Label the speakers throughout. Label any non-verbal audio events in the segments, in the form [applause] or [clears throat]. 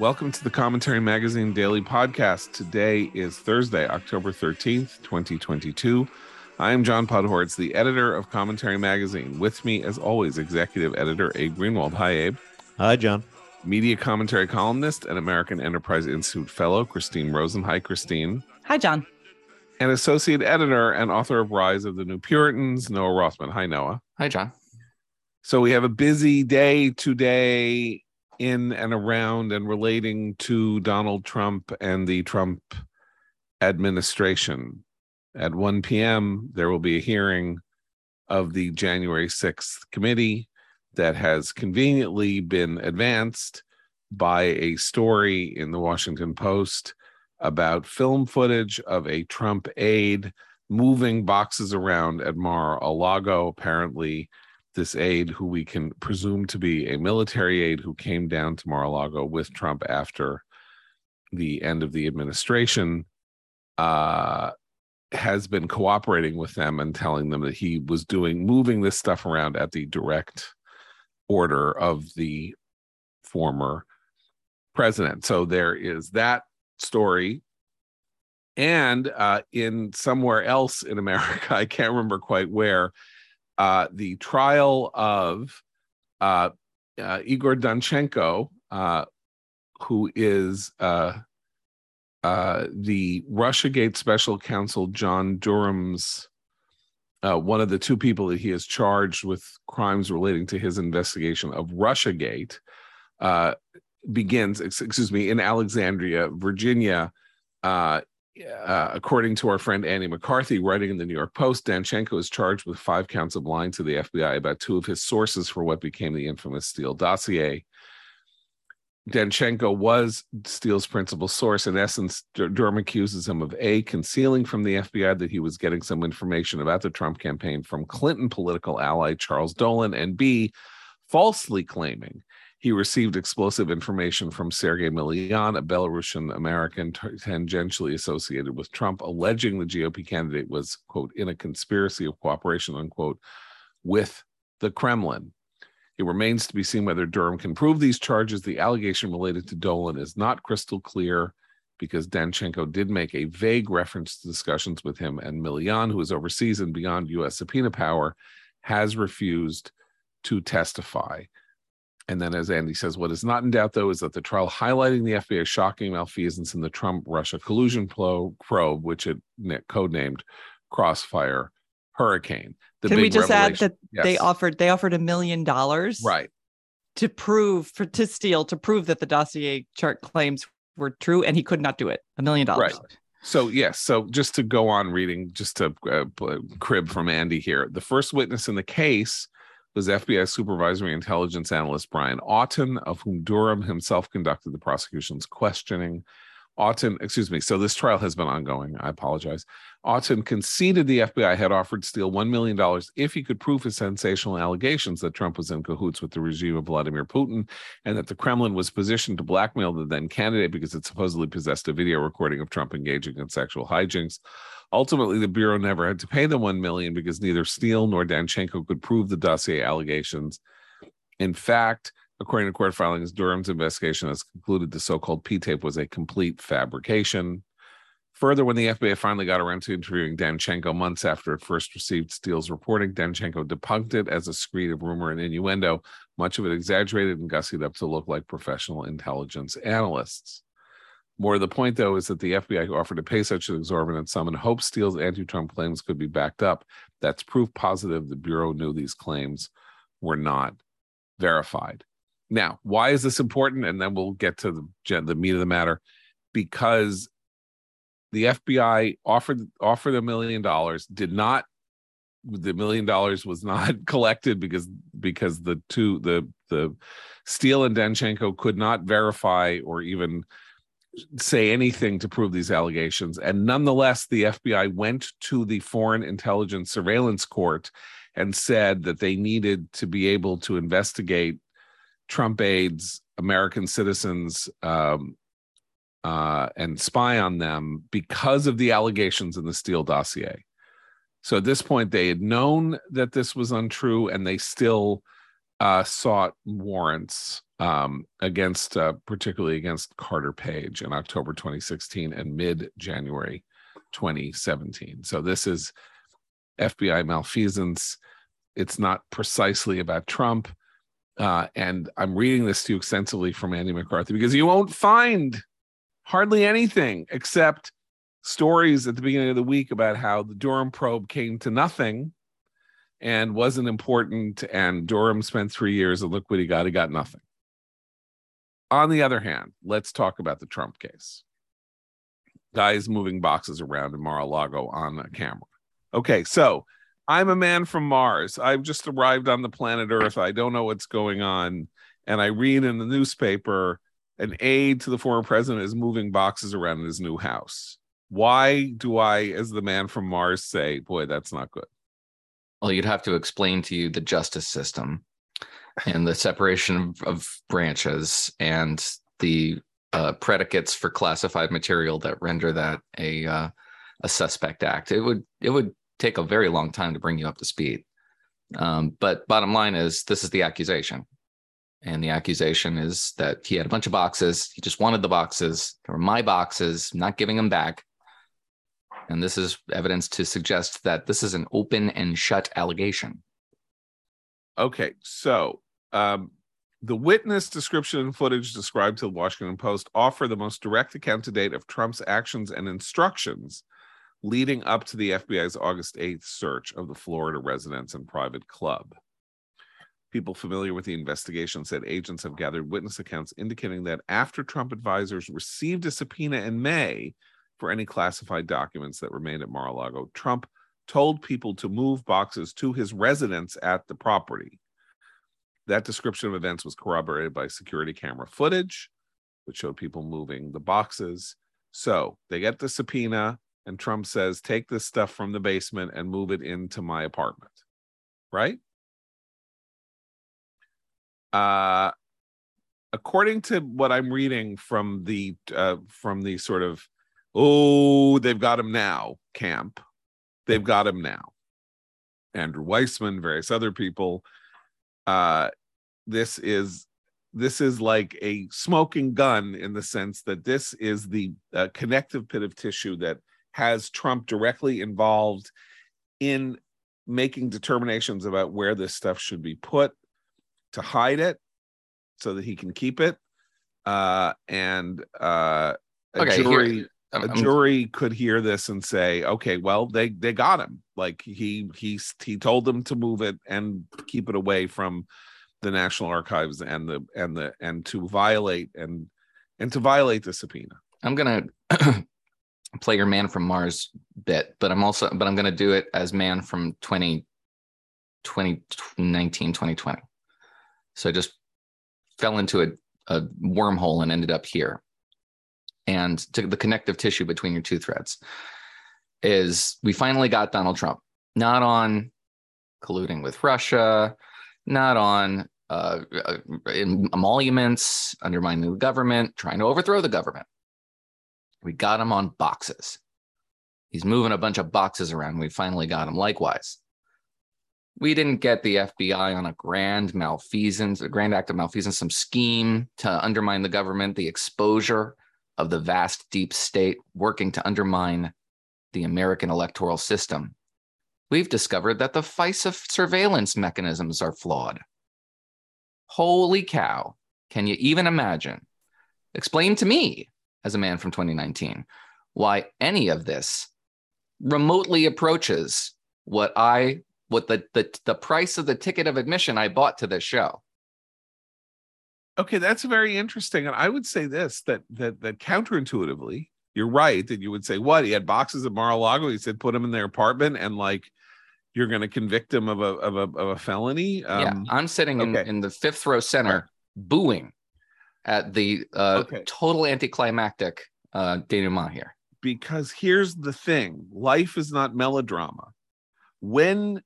Speaker 1: Welcome to the Commentary Magazine Daily Podcast. Today is Thursday, October 13th, 2022. I am John Podhoretz, the editor of Commentary Magazine. With me, as always, executive editor Abe Greenwald. Hi, Abe.
Speaker 2: Hi, John.
Speaker 1: Media commentary columnist and American Enterprise Institute fellow Christine Rosen. Hi, Christine.
Speaker 3: Hi, John.
Speaker 1: And associate editor and author of Rise of the New Puritans, Noah Rothman. Hi, Noah.
Speaker 4: Hi, John.
Speaker 1: So we have a busy day today in and around and relating to Donald Trump and the Trump administration. At 1 p.m., there will be a hearing of the January 6th committee that has conveniently been advanced by a story in the Washington Post about film footage of a Trump aide moving boxes around at Mar a Lago, apparently this aide, who we can presume to be a military aide who came down to Mar-a-Lago with Trump after the end of the administration, uh, has been cooperating with them and telling them that he was doing moving this stuff around at the direct order of the former president. So there is that story. And uh, in somewhere else in America, [laughs] I can't remember quite where, uh, the trial of uh, uh, Igor Danchenko, uh, who is the Russiagate special counsel John Durham's one of the two people that he has charged with crimes relating to his investigation of Russiagate, begins, excuse me, in Alexandria, Virginia, uh, uh, according to our friend Andy McCarthy, writing in the New York Post, Danchenko is charged with five counts of lying to the FBI about two of his sources for what became the infamous Steele dossier. Danchenko was Steele's principal source. In essence, Durham accuses him of A, concealing from the FBI that he was getting some information about the Trump campaign from Clinton political ally Charles Dolan, and B, falsely claiming he received explosive information from Sergei Millian, a Belarusian American tangentially associated with Trump, alleging the GOP candidate was, quote, in a conspiracy of cooperation, unquote, with the Kremlin. It remains to be seen whether Durham can prove these charges. The allegation related to Dolan is not crystal clear because Danchenko did make a vague reference to discussions with him, and Millian, who is overseas and beyond U.S. subpoena power, has refused to testify. And then, as Andy says, what is not in doubt, though, is that the trial highlighting the FBI's shocking malfeasance in the Trump Russia collusion probe, which it codenamed Crossfire Hurricane.
Speaker 3: The Can we just add that yes. they offered they offered a million dollars,
Speaker 1: right,
Speaker 3: to prove for to Steele to prove that the dossier chart claims were true, and he could not do it. A million dollars.
Speaker 1: Right. So yes, so just to go on reading, just to uh, crib from Andy here, the first witness in the case was FBI Supervisory Intelligence Analyst Brian Auten, of whom Durham himself conducted the prosecution's questioning. Auten, excuse me, so this trial has been ongoing. I apologize. Auten conceded the FBI had offered Steele $1 million if he could prove his sensational allegations that Trump was in cahoots with the regime of Vladimir Putin and that the Kremlin was positioned to blackmail the then candidate because it supposedly possessed a video recording of Trump engaging in sexual hijinks. Ultimately, the Bureau never had to pay the 1 million because neither Steele nor Danchenko could prove the dossier allegations. In fact, according to court filings, Durham's investigation has concluded the so called P tape was a complete fabrication. Further, when the FBI finally got around to interviewing Danchenko months after it first received Steele's reporting, Danchenko debunked it as a screed of rumor and innuendo, much of it exaggerated and gussied up to look like professional intelligence analysts. More the point, though, is that the FBI offered to pay such an exorbitant sum and hoped Steele's anti Trump claims could be backed up. That's proof positive the Bureau knew these claims were not verified. Now, why is this important? And then we'll get to the, the meat of the matter. Because the FBI offered offered a million dollars, did not the million dollars was not [laughs] collected because because the two the the Steele and Danchenko could not verify or even say anything to prove these allegations. And nonetheless, the FBI went to the Foreign Intelligence Surveillance Court and said that they needed to be able to investigate Trump aides, American citizens, um, uh, and spy on them because of the allegations in the Steele dossier. So at this point, they had known that this was untrue, and they still uh, sought warrants um, against, uh, particularly against Carter Page in October 2016 and mid January 2017. So this is FBI malfeasance. It's not precisely about Trump. Uh, and I'm reading this to you extensively from Andy McCarthy because you won't find hardly anything except stories at the beginning of the week about how the Durham probe came to nothing and wasn't important. And Durham spent three years and look what he got. He got nothing. On the other hand, let's talk about the Trump case. Guys moving boxes around in Mar a Lago on a camera. Okay, so I'm a man from Mars. I've just arrived on the planet Earth. I don't know what's going on. And I read in the newspaper an aide to the former president is moving boxes around in his new house. Why do I, as the man from Mars, say, boy, that's not good?
Speaker 2: Well, you'd have to explain to you the justice system and the separation of, of branches and the uh, predicates for classified material that render that a uh, a suspect act. It would it would take a very long time to bring you up to speed. Um, but bottom line is, this is the accusation, and the accusation is that he had a bunch of boxes. He just wanted the boxes. They were my boxes. Not giving them back. And this is evidence to suggest that this is an open and shut allegation.
Speaker 1: Okay, so um, the witness description and footage described to the Washington Post offer the most direct account to date of Trump's actions and instructions leading up to the FBI's August 8th search of the Florida residence and private club. People familiar with the investigation said agents have gathered witness accounts indicating that after Trump advisors received a subpoena in May for any classified documents that remained at Mar a Lago, Trump told people to move boxes to his residence at the property. That description of events was corroborated by security camera footage, which showed people moving the boxes. So they get the subpoena, and Trump says, Take this stuff from the basement and move it into my apartment. Right? Uh, according to what I'm reading from the uh, from the sort of oh they've got him now camp, they've got him now. Andrew Weissmann, various other people. Uh, this is this is like a smoking gun in the sense that this is the uh, connective bit of tissue that has Trump directly involved in making determinations about where this stuff should be put to hide it so that he can keep it uh, and uh, a
Speaker 2: Okay,
Speaker 1: jury
Speaker 2: I'm-
Speaker 1: a jury could hear this and say okay well they they got him like he he's he told them to move it and keep it away from the national archives and the and the and to violate and and to violate the subpoena
Speaker 2: I'm gonna [clears throat] play your man from Mars bit, but I'm also but I'm gonna do it as man from 20, 2019, 2020. So I just fell into a, a wormhole and ended up here. And to the connective tissue between your two threads is we finally got Donald Trump, not on colluding with Russia, not on uh, uh, emoluments, undermining the government, trying to overthrow the government. We got him on boxes. He's moving a bunch of boxes around. We finally got him. Likewise, we didn't get the FBI on a grand malfeasance, a grand act of malfeasance, some scheme to undermine the government, the exposure of the vast deep state working to undermine the American electoral system. We've discovered that the FISA surveillance mechanisms are flawed. Holy cow. Can you even imagine? Explain to me, as a man from 2019, why any of this remotely approaches what I what the the, the price of the ticket of admission I bought to this show.
Speaker 1: Okay that's very interesting and i would say this that that that counterintuitively you're right that you would say what he had boxes at mar-a-lago he said put them in their apartment and like you're going to convict him of a of a, of a felony um,
Speaker 2: yeah, I'm sitting in, in the fifth row center,
Speaker 1: Right.
Speaker 2: booing at the uh,
Speaker 1: Okay.
Speaker 2: total anticlimactic uh, denouement here.
Speaker 1: because here's the thing life is not melodrama when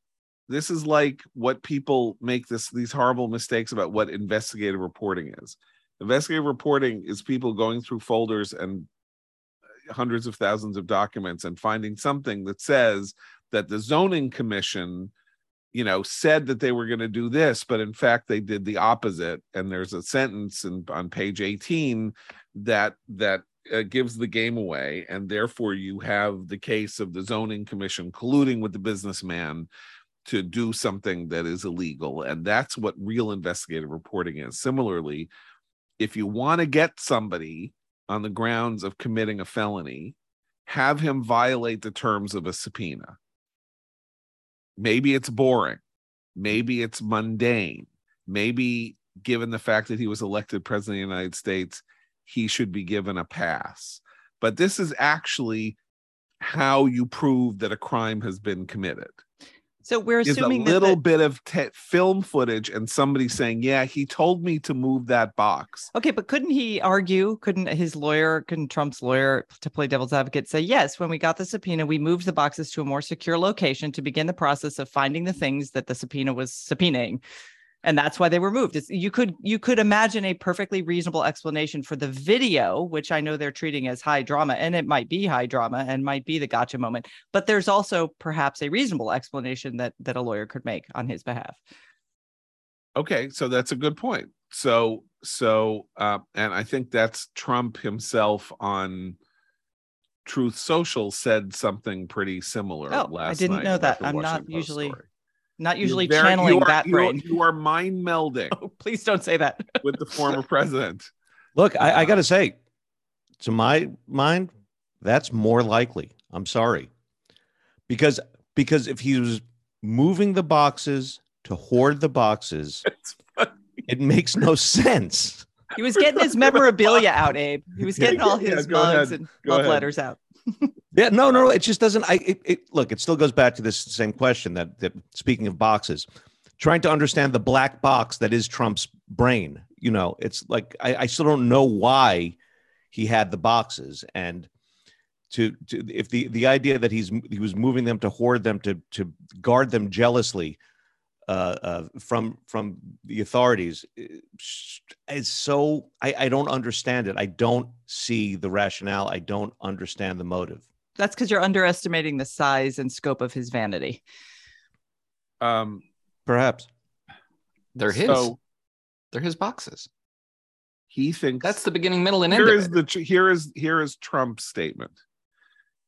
Speaker 1: this is like what people make this these horrible mistakes about what investigative reporting is. Investigative reporting is people going through folders and hundreds of thousands of documents and finding something that says that the zoning commission you know said that they were going to do this but in fact they did the opposite. And there's a sentence in, on page 18 that that uh, gives the game away. And therefore you have the case of the zoning commission colluding with the businessman to do something that is illegal and that's what real investigative reporting is. Similarly if you want to get somebody on the grounds of committing a felony have him violate the terms of a subpoena. Maybe it's boring. Maybe it's mundane. Maybe given the fact that he was elected president of the united states he should be given a pass. But this is actually how you prove that a crime has been committed
Speaker 3: So we're
Speaker 1: is a
Speaker 3: assuming that
Speaker 1: little
Speaker 3: the-
Speaker 1: bit of te- film footage and somebody saying yeah he told me to move that box
Speaker 3: Okay, but couldn't he argue? Couldn't his lawyer, couldn't Trump's lawyer, to play devil's advocate, say, yes, when we got the subpoena, we moved the boxes to a more secure location to begin the process of finding the things that the subpoena was subpoenaing. And that's why they were moved. It's, you could you could imagine a perfectly reasonable explanation for the video, which I know they're treating as high drama, and it might be high drama and might be the gotcha moment. But there's also perhaps a reasonable explanation that that a lawyer could make on his behalf.
Speaker 1: okay so that's a good point so so uh, and i think that's trump himself on truth social said something pretty similar last night.
Speaker 3: Oh, I didn't know that. I'm not
Speaker 1: Post
Speaker 3: usually
Speaker 1: story.
Speaker 3: Not usually
Speaker 1: very-
Speaker 3: channeling
Speaker 1: you are-
Speaker 3: that
Speaker 1: you are-
Speaker 3: brain.
Speaker 1: you are mind melding [laughs]
Speaker 3: Oh, please don't say that. [laughs]
Speaker 1: with the former [laughs] president
Speaker 4: Look, I, I got to say, to my mind, that's more likely. I'm sorry, because because if he was moving the boxes to hoard the boxes, it makes no sense.
Speaker 3: He was getting his memorabilia out, Abe. He was getting all his
Speaker 1: go
Speaker 3: mugs
Speaker 1: ahead.
Speaker 3: and
Speaker 1: Go
Speaker 3: love
Speaker 1: ahead.
Speaker 3: letters out.
Speaker 4: Yeah, no, no, it just doesn't. I it, it look. It still goes back to this same question that that speaking of boxes, trying to understand the black box that is Trump's brain. You know, it's like I, I still don't know why he had the boxes and. To, to if the the idea that he's he was moving them to hoard them to to guard them jealously uh, uh, from from the authorities is so I, I don't understand it. I don't see the rationale. I don't understand the motive.
Speaker 3: That's because you're underestimating the size and scope of his vanity.
Speaker 1: um
Speaker 4: Perhaps.
Speaker 2: They're his.
Speaker 1: so
Speaker 2: They're his boxes.
Speaker 1: he thinks
Speaker 2: That's the beginning, middle, and end
Speaker 1: Here is of
Speaker 2: it.
Speaker 1: the here is here is Trump's statement.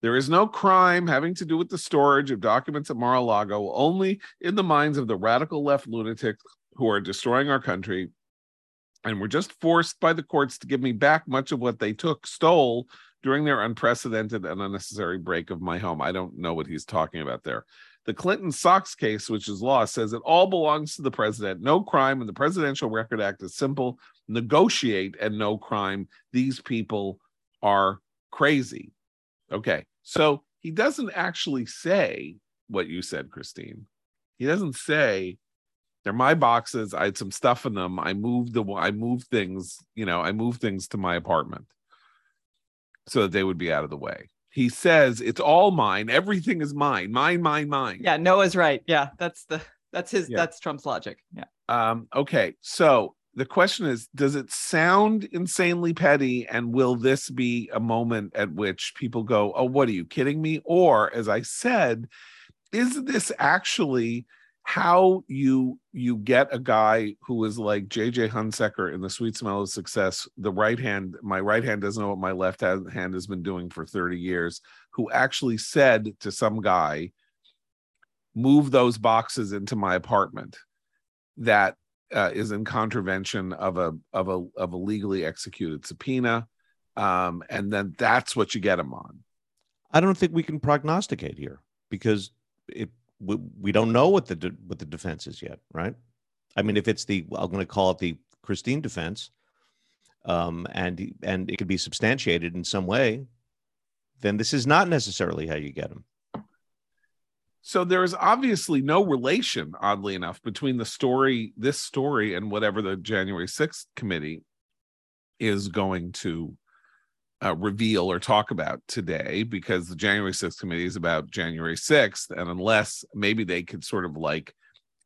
Speaker 1: There is no crime having to do with the storage of documents at Mar-a-Lago, only in the minds of the radical left lunatics who are destroying our country. And were just forced by the courts to give me back much of what they took, stole during their unprecedented and unnecessary break of my home. I don't know what he's talking about there. The Clinton Socks case, which is law, says it all belongs to the president. No crime, and the Presidential Record Act is simple negotiate and no crime. These people are crazy. Okay. So he doesn't actually say what you said, Christine. He doesn't say they're my boxes. I had some stuff in them. I moved the I moved things, you know, I moved things to my apartment so that they would be out of the way. He says it's all mine. Everything is mine. Mine, mine, mine.
Speaker 3: Yeah, Noah's right. Yeah, that's the that's his
Speaker 1: Yeah.
Speaker 3: that's Trump's logic. Yeah.
Speaker 1: Um, okay, so the question is Does it sound insanely petty? And will this be a moment at which people go, Oh, what are you kidding me? Or, as I said, is this actually how you you get a guy who is like JJ Hunsecker in the sweet smell of success the right hand my right hand doesn't know what my left hand has been doing for 30 years who actually said to some guy move those boxes into my apartment that uh, is in contravention of a of a of a legally executed subpoena um and then that's what you get him on
Speaker 4: I don't think we can prognosticate here because it we, we don't know what the de- what the defense is yet, right? I mean, if it's the I'm going to call it the Christine defense, um, and and it could be substantiated in some way, then this is not necessarily how you get them.
Speaker 1: So there is obviously no relation oddly enough between the story this story and whatever the january 6th committee is going to uh, reveal or talk about today because the january 6th committee is about january 6th and unless maybe they could sort of like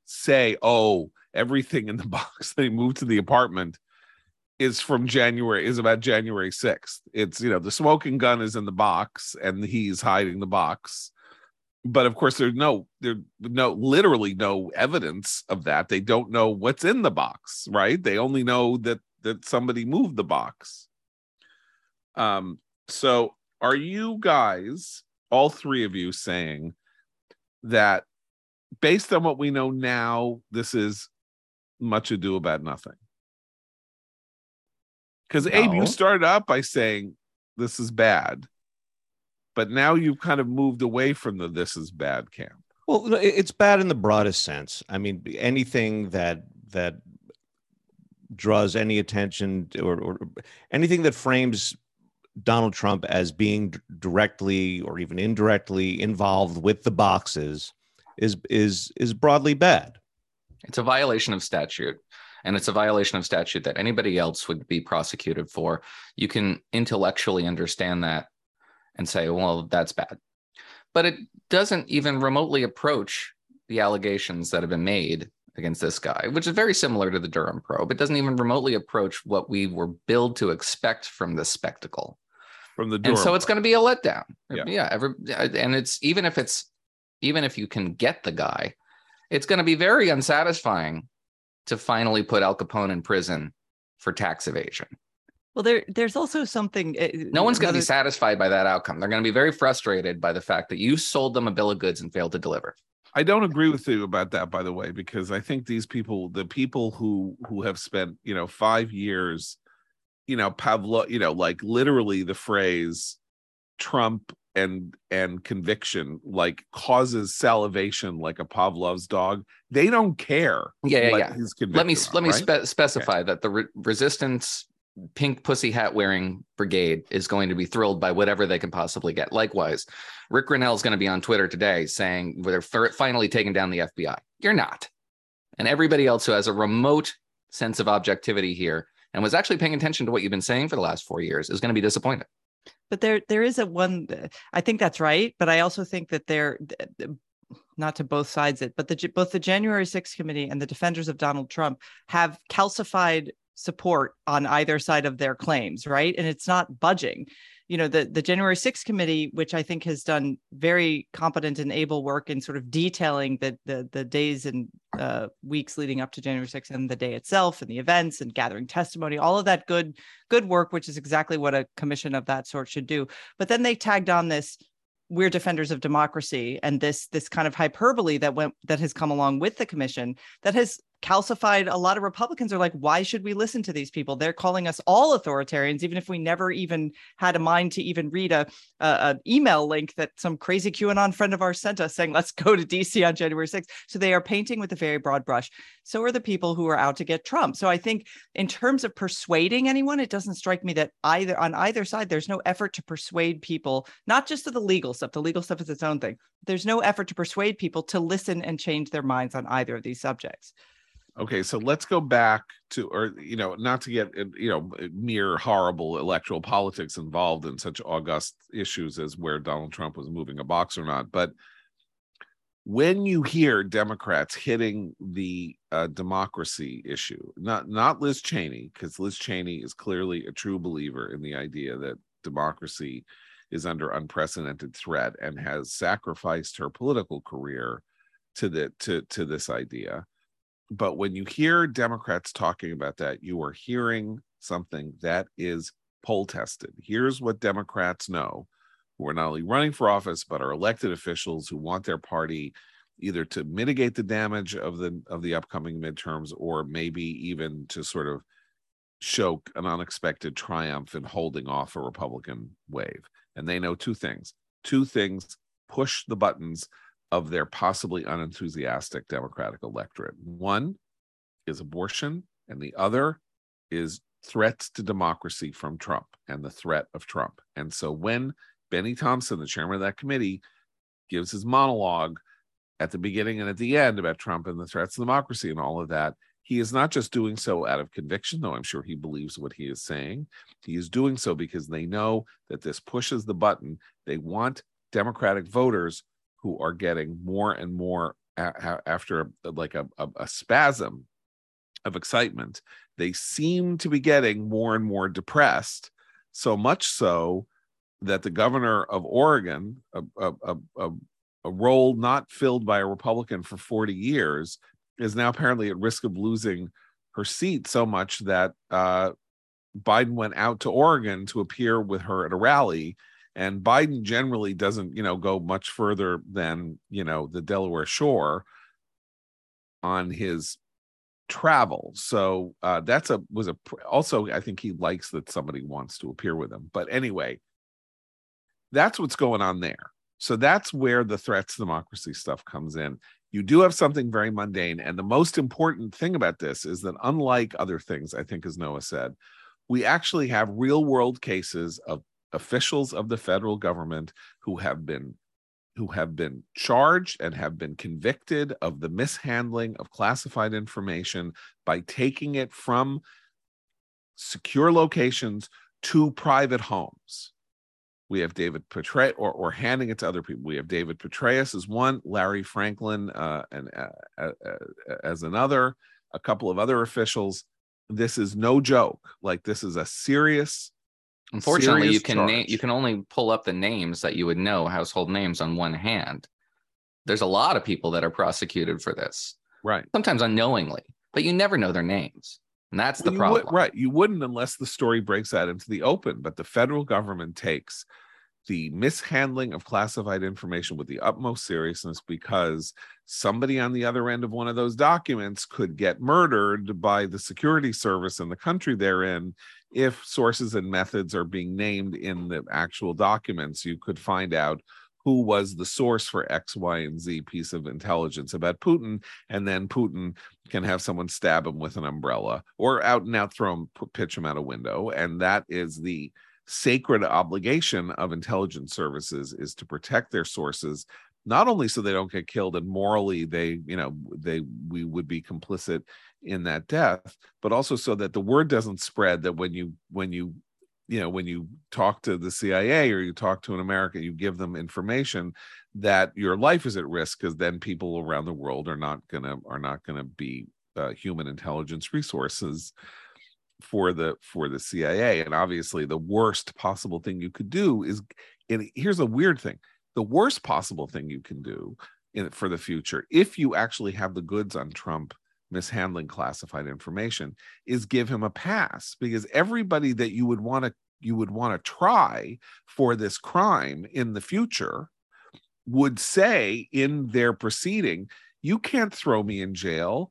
Speaker 1: say oh everything in the [laughs] box they moved to the apartment is from January is about January 6th. It's you know the smoking gun is in the box and he's hiding the box but of course there's no there no literally no evidence of that. They don't know what's in the box right? They only know that that somebody moved the box. Um so are you guys all three of you saying that based on what we know now this is much ado about nothing? Because abe you started out by saying this is bad but now you've kind of moved away from the this is bad camp
Speaker 4: Well, it's bad in the broadest sense. I mean, anything that that draws any attention to- or, or anything that frames Donald Trump as being d- directly or even indirectly involved with the boxes is is is broadly bad.
Speaker 2: It's a violation of statute. And it's a violation of statute that anybody else would be prosecuted for. You can intellectually understand that and say, well, that's bad. But it doesn't even remotely approach the allegations that have been made against this guy, which is very similar to the Durham probe. It doesn't even remotely approach what we were billed to expect from this spectacle.
Speaker 1: from the
Speaker 2: and so it's going to be a letdown
Speaker 1: Yeah.
Speaker 2: yeah, every, and it's even if it's even if you can get the guy it's going to be very unsatisfying to finally put al capone in prison for tax evasion
Speaker 3: Well, there there's also something. uh,
Speaker 2: no one's going to be satisfied by that outcome they're going to be very frustrated by the fact that you sold them a bill of goods and failed to deliver
Speaker 1: I don't agree with you about that, by the way, because I think these people, the people who who have spent, you know, five years, you know, Pavlo, you know, like literally the phrase Trump and and conviction like causes salivation like a Pavlov's dog. They don't care.
Speaker 2: yeah yeah
Speaker 1: what
Speaker 2: yeah
Speaker 1: his
Speaker 2: let me
Speaker 1: convicted
Speaker 2: let
Speaker 1: are,
Speaker 2: me
Speaker 1: right?
Speaker 2: spe- specify that the re- resistance pink pussy hat wearing brigade is going to be thrilled by whatever they can possibly get. Likewise rick Grenell is going to be on twitter today saying they're finally taking down the fbi you're not. And everybody else who has a remote sense of objectivity here and was actually paying attention to what you've been saying for the last four years is going to be disappointed.
Speaker 3: But there there is a one i think that's right but i also think that there not to both sides it but the both the january 6th committee and the defenders of donald trump have calcified support on either side of their claims right? And it's not budging. You know the the january 6th committee which i think has done very competent and able work in sort of detailing the the, the days and uh, weeks leading up to january 6th and the day itself and the events and gathering testimony all of that good good work which is exactly what a commission of that sort should do. But then they tagged on this we're defenders of democracy and this this kind of hyperbole that went that has come along with the commission that has calcified a lot of republicans are like why should we listen to these people? They're calling us all authoritarians even if we never even had a mind to even read a, a an email link that some crazy qanon friend of ours sent us saying let's go to dc on january 6th so they are painting with a very broad brush. So are the people who are out to get trump. So i think in terms of persuading anyone it doesn't strike me that either on either side there's no effort to persuade people not just to the legal stuff the legal stuff is its own thing. There's no effort to persuade people to listen and change their minds on either of these subjects
Speaker 1: Okay, so let's go back to, or you know, not to get uh, you know mere horrible electoral politics involved in such august issues as where Donald Trump was moving a box or not, but when you hear Democrats hitting the uh, democracy issue, not not Liz Cheney, because Liz Cheney is clearly a true believer in the idea that democracy is under unprecedented threat and has sacrificed her political career to the to to this idea but when you hear Democrats talking about that, you are hearing something that is poll tested. Here's what Democrats know who are not only running for office, but are elected officials who want their party either to mitigate the damage of the of the upcoming midterms or maybe even to sort of show an unexpected triumph in holding off a Republican wave. And they know two things. Two things push the buttons of their possibly unenthusiastic Democratic electorate. One is abortion, and the other is threats to democracy from Trump and the threat of Trump. And so when Bennie Thompson, the chairman of that committee, gives his monologue at the beginning and at the end about Trump and the threats to democracy and all of that, he is not just doing so out of conviction, though I'm sure he believes what he is saying. He is doing so because they know that this pushes the button. They want Democratic voters who are getting more and more a- after like a, a, a spasm of excitement. They seem to be getting more and more depressed, so much so that the governor of Oregon, a, a, a, a role not filled by a Republican for 40 years is now apparently at risk of losing her seat so much that uh, Biden went out to Oregon to appear with her at a rally. And Biden generally doesn't, you know, go much further than, you know, the Delaware shore on his travel. So uh, that's a was a also I think he likes that somebody wants to appear with him. But anyway, that's what's going on there. So that's where the threats to democracy stuff comes in. You do have something very mundane. And the most important thing about this is that, unlike other things, I think, as Noah said, we actually have real world cases of officials of the federal government who have been who have been charged and have been convicted of the mishandling of classified information by taking it from secure locations to private homes. We have David Petraeus, or, or handing it to other people. We have David Petraeus as one, Larry Franklin uh, and uh, uh, uh, as another, a couple of other officials. This is no joke. Like this is a serious.
Speaker 2: Unfortunately,
Speaker 1: serious
Speaker 2: you can name you can only pull up the names that you would know household names on one hand. There's a lot of people that are prosecuted for this,
Speaker 1: right.
Speaker 2: sometimes unknowingly, but you never know their names. And that's the
Speaker 1: Well, you would-
Speaker 2: problem.
Speaker 1: right. You wouldn't unless the story breaks out into the open. But the federal government takes the mishandling of classified information with the utmost seriousness because somebody on the other end of one of those documents could get murdered by the security service in the country they're in if sources and methods are being named in the actual documents you could find out who was the source for x y and z piece of intelligence about putin and then putin can have someone stab him with an umbrella or out and out throw him pitch him out a window and that is the sacred obligation of intelligence services is to protect their sources not only so they don't get killed and morally they you know they we would be complicit in that death but also so that the word doesn't spread that when you when you you know when you talk to the CIA or you talk to an American you give them information that your life is at risk because then people around the world are not gonna are not gonna be uh, human intelligence resources for the for the CIA and obviously the worst possible thing you could do is and here's a weird thing the worst possible thing you can do in for the future if you actually have the goods on Trump mishandling classified information is give him a pass because everybody that you would want to you would want to try for this crime in the future would say in their proceeding you can't throw me in jail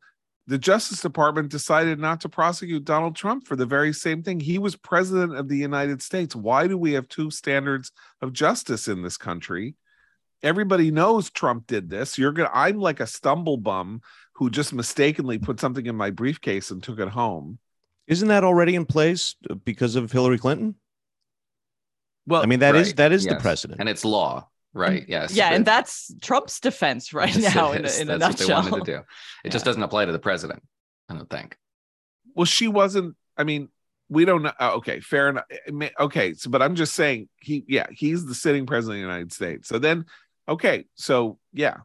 Speaker 1: the Justice Department decided not to prosecute Donald Trump for the very same thing. He was president of the United States. Why do we have two standards of justice in this country? Everybody knows Trump did this. You're gonna I'm like a stumble bum who just mistakenly put something in my briefcase and took it home.
Speaker 4: Isn't that already in place because of Hillary Clinton?
Speaker 1: Well,
Speaker 4: I mean, that is
Speaker 2: right.
Speaker 4: that is the
Speaker 2: Yes.
Speaker 4: precedent.
Speaker 2: And it's law, right? Yes.
Speaker 3: Yeah, and that's Trump's defense right
Speaker 2: Yes, it
Speaker 3: now in a,
Speaker 2: is.
Speaker 3: in a
Speaker 2: That's what they
Speaker 3: nutshell.
Speaker 2: wanted to do. It [laughs] just doesn't apply to the president, I don't think.
Speaker 1: well, she wasn't. I mean, we don't know. uh, Okay, fair enough. Okay, so but I'm just saying he, yeah, he's the sitting president of the United States. So then, okay, so yeah,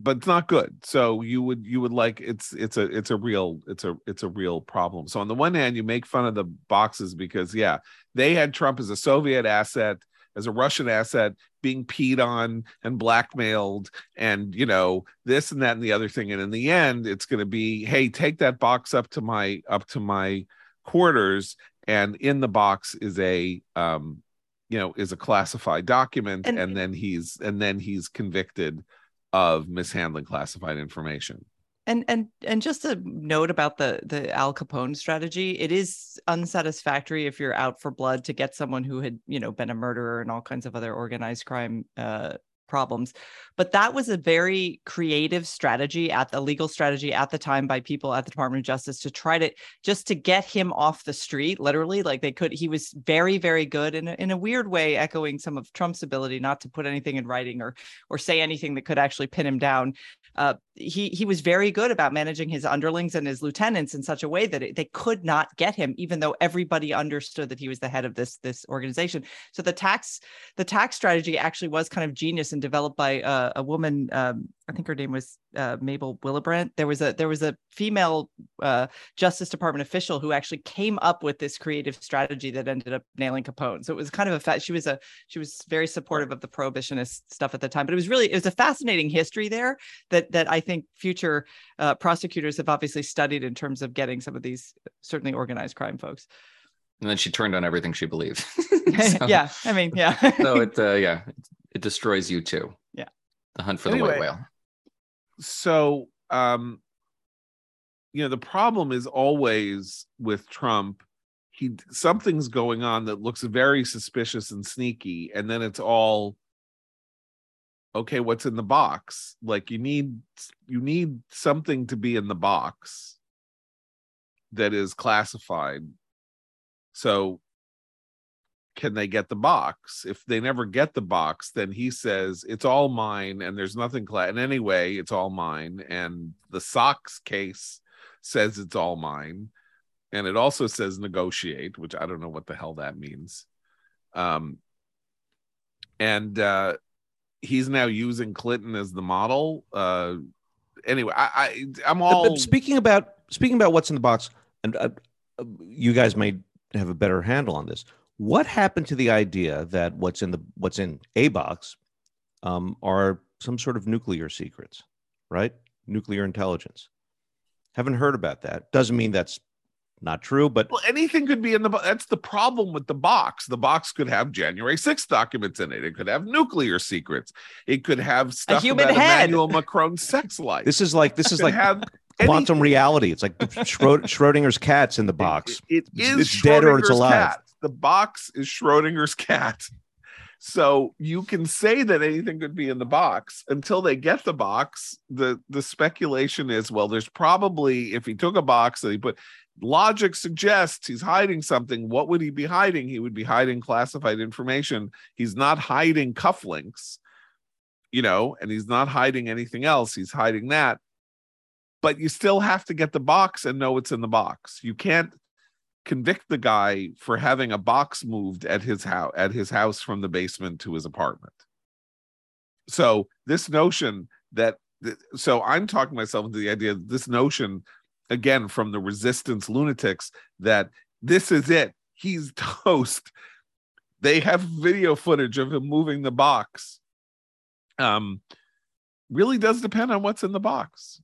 Speaker 1: but it's not good. So you would you would like it's it's a it's a real it's a it's a real problem. So on the one hand, you make fun of the boxes because yeah, they had Trump as a Soviet asset, as a Russian asset, being peed on and blackmailed, and you know this and that and the other thing. And in the end, it's going to be, hey, take that box up to my up to my quarters, and in the box is a um, you know, is a classified document,
Speaker 3: And-
Speaker 1: and then he's and then he's convicted of mishandling classified information.
Speaker 3: And and and just a note about the the Al Capone strategy, it is unsatisfactory if you're out for blood to get someone who had, you know, been a murderer and all kinds of other organized crime uh problems. But that was a very creative strategy at the legal strategy at the time by people at the Department of Justice to try to just to get him off the street, literally. Like they could, he was very, very good in a, in a weird way, echoing some of Trump's ability not to put anything in writing or or say anything that could actually pin him down uh, he he was very good about managing his underlings and his lieutenants in such a way that it, they could not get him, even though everybody understood that he was the head of this this organization. So the tax the tax strategy actually was kind of genius and developed by uh, a woman. Um, I think her name was uh, Mabel Willebrandt. There was a there was a female uh, Justice Department official who actually came up with this creative strategy that ended up nailing Capone. So it was kind of a fact. She was a she was very supportive of the prohibitionist stuff at the time. But it was really it was a fascinating history there that that I think future uh, prosecutors have obviously studied in terms of getting some of these certainly organized crime folks.
Speaker 2: And then she turned on everything she believed. [laughs] [laughs]
Speaker 3: so, yeah, I mean, yeah. [laughs]
Speaker 2: so it, uh, yeah, it, it, destroys you too.
Speaker 3: Yeah.
Speaker 2: The hunt for
Speaker 1: Anyway,
Speaker 2: the white whale.
Speaker 1: so um you know the problem is always with trump he something's going on that looks very suspicious and sneaky and then it's all okay what's in the box? Like you need you need something to be in the box that is classified. So can they get the box? If they never get the box then he says it's all mine and there's nothing cla- and anyway it's all mine and the socks case says it's all mine and it also says negotiate which i don't know what the hell that means. Um and uh he's now using clinton as the model uh anyway i, I i'm all
Speaker 4: speaking about speaking about what's in the box, and uh, uh, you guys may have a better handle on this. What happened to the idea that what's in the what's in a box um, are some sort of nuclear secrets, right? Nuclear intelligence. Haven't heard about that. Doesn't mean that's not true, but
Speaker 1: Well, anything could be in the box. That's the problem with the box. The box could have January 6th documents in it. It could have nuclear secrets. It could have stuff a
Speaker 3: human
Speaker 1: about
Speaker 3: head.
Speaker 1: Emmanuel Macron's sex life.
Speaker 4: this is like this is like
Speaker 1: have
Speaker 4: quantum
Speaker 1: anything.
Speaker 4: reality. It's like [laughs] Schrod- Schrodinger's cat's in the box.
Speaker 1: It- it
Speaker 4: It's-
Speaker 1: is
Speaker 4: it's dead or it's alive.
Speaker 1: cat. The box is Schrodinger's cat. So you can say that anything could be in the box until they get the box. The the speculation is well, there's probably if he took a box that he put logic suggests he's hiding something. What would he be hiding? He would be hiding classified information. He's not hiding cufflinks, you know, and he's not hiding anything else. He's hiding that. But you still have to get the box and know it's in the box. You can't convict the guy for having a box moved at his house at his house from the basement to his apartment. So this notion that th- so I'm talking myself into the idea that this notion again from the resistance lunatics that this is it. He's [laughs] toast. They have video footage of him moving the box. Um really does depend on what's in the box.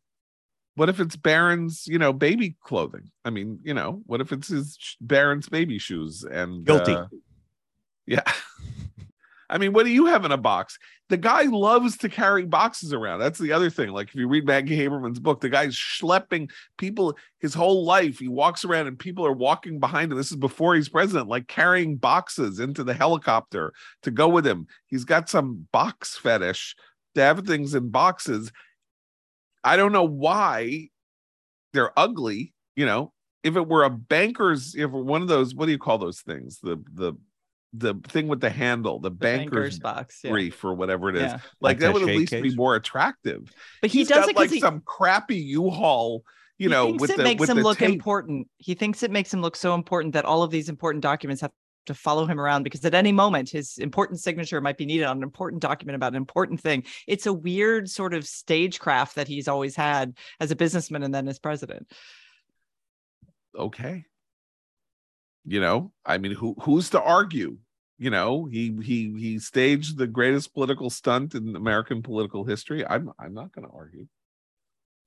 Speaker 1: What if it's Barron's, you know, baby clothing? I mean, you know, what if it's his Barron's baby shoes and
Speaker 4: Guilty.
Speaker 1: uh, yeah. [laughs] I mean, what do you have in a box? The guy loves to carry boxes around. That's the other thing. Like if you read Maggie Haberman's book, the guy's schlepping people his whole life. He walks around and people are walking behind him. This is before he's president, like carrying boxes into the helicopter to go with him. He's got some box fetish to have things in boxes. I don't know why they're ugly. You know, if it were a banker's, if one of those, what do you call those things? The the the thing with the handle, the,
Speaker 3: The
Speaker 1: banker's,
Speaker 3: box. Yeah.
Speaker 1: brief or whatever it is.
Speaker 3: Yeah.
Speaker 1: Like that would at
Speaker 4: Attaché
Speaker 1: least be more attractive.
Speaker 3: But he
Speaker 1: He's
Speaker 3: does
Speaker 1: got
Speaker 3: it
Speaker 1: like
Speaker 3: he,
Speaker 1: some crappy U-Haul, you
Speaker 3: he
Speaker 1: know,
Speaker 3: thinks
Speaker 1: with
Speaker 3: it
Speaker 1: the
Speaker 3: makes
Speaker 1: with
Speaker 3: him look
Speaker 1: tape.
Speaker 3: important. He thinks it makes him look so important that all of these important documents have to follow him around because at any moment his important signature might be needed on an important document about an important thing. It's a weird sort of stagecraft that he's always had as a businessman and then as president.
Speaker 1: okay you know i mean who who's to argue you know he he he staged the greatest political stunt in american political history. I'm i'm not going to argue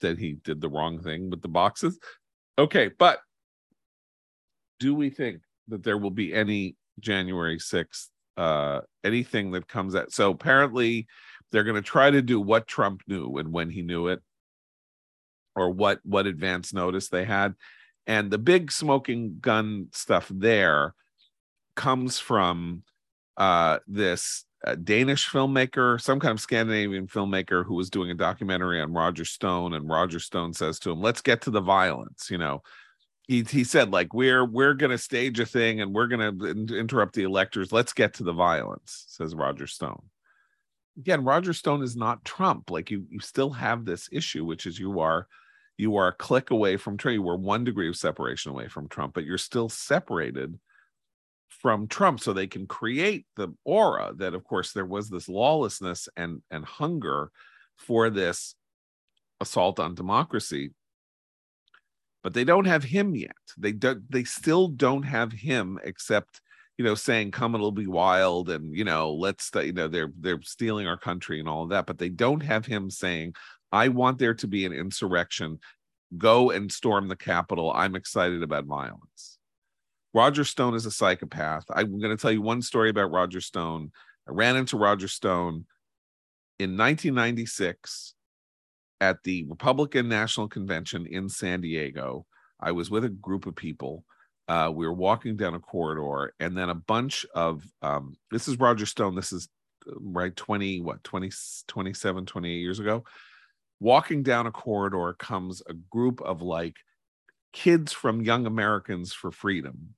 Speaker 1: that he did the wrong thing with the boxes. Okay but do we think that there will be any january 6th uh anything that comes out? So apparently they're going to try to do what trump knew and when he knew it or what what advance notice they had. And the big smoking gun stuff there comes from uh, this uh, Danish filmmaker, some kind of Scandinavian filmmaker who was doing a documentary on Roger Stone, and Roger Stone says to him, "Let's get to the violence." You know, he he said like we're we're going to stage a thing and we're going to interrupt the electors. Let's get to the violence," says Roger Stone. again, Roger Stone is not Trump. Like you, you still have this issue, which is you are, you are a click away from Trump. You were one degree of separation away from Trump, but you're still separated from Trump. So they can create the aura that, of course, there was this lawlessness and and hunger for this assault on democracy. But they don't have him yet. They don't. They still don't have him, except you know, saying "come it'll be wild" and you know, let's you know they're they're stealing our country and all of that. But they don't have him saying, "I want there to be an insurrection. Go and storm the Capitol. I'm excited about violence." Roger Stone is a psychopath. I'm going to tell you one story about Roger Stone. I ran into Roger Stone in 1996 at the Republican National Convention in San Diego. I was with a group of people. Uh, we were walking down a corridor, and then a bunch of um, this is Roger Stone. This is uh, right 20, what, 20, 27, 28 years ago. Walking down a corridor comes a group of like kids from Young Americans for Freedom.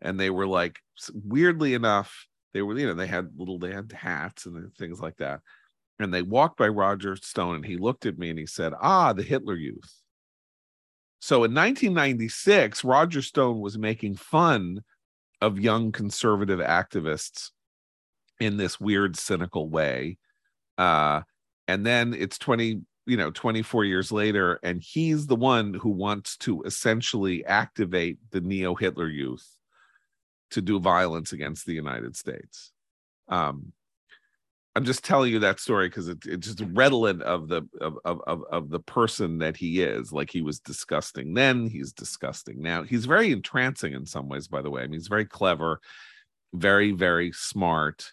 Speaker 1: And they were like, weirdly enough, they were, you know, they had little, they had hats and things like that and they walked by Roger Stone and he looked at me and he said, Ah, the Hitler Youth. So in 1996, Roger Stone was making fun of young conservative activists in this weird, cynical way. Uh, and then it's 20, you know, 24 years later, and he's the one who wants to essentially activate the neo Hitler youth to do violence against the United States. Um, I'm just telling you that story because it, it's just redolent of the of, of of the person that he is. Like he was disgusting then, he's disgusting now. He's very entrancing in some ways, by the way. I mean, he's very clever, very very smart,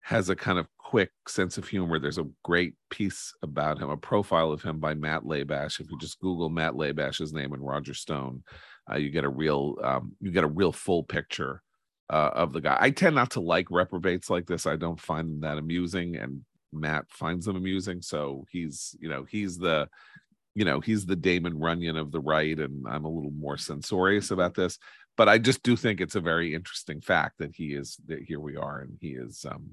Speaker 1: has a kind of quick sense of humor. There's a great piece about him, a profile of him by Matt Labash. If you just Google Matt Labash's name and Roger Stone, uh, you get a real um, you get a real full picture uh, of the guy. I tend not to like reprobates like this. I don't find them that amusing, and Matt finds them amusing. So he's, you know, he's the, you know, he's the Damon Runyon of the right, and I'm a little more censorious about this. But I just do think it's a very interesting fact that he is that here we are, and he is. um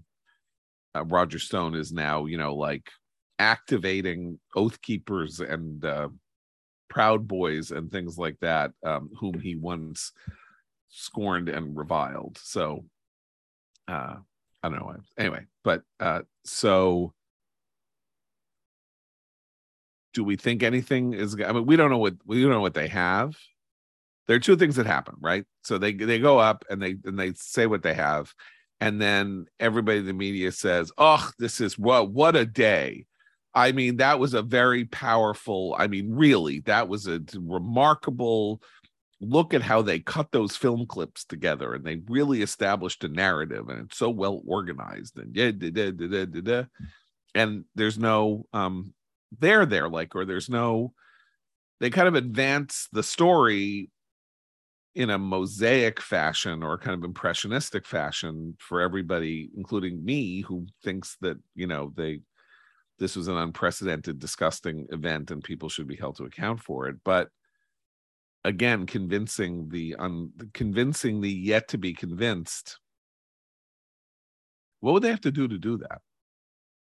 Speaker 1: uh, Roger Stone is now, you know, like activating oath keepers and uh, proud boys and things like that, um, whom he once scorned and reviled. So uh I don't know. Anyway, but uh so do we think anything is I mean we don't know what we don't know what they have. There are two things that happen, right? So they they go up and they and they say what they have and then everybody in the media says, "Oh, this is what what a day." I mean, that was a very powerful, I mean, really, that was a remarkable look at how they cut those film clips together and they really established a narrative and it's so well organized and yeah da, da, da, da, da, and there's no um there there like or there's no they kind of advance the story in a mosaic fashion or kind of impressionistic fashion for everybody including me who thinks that you know they this was an unprecedented disgusting event and people should be held to account for it but again convincing the un convincing the yet to be convinced what would they have to do to do that?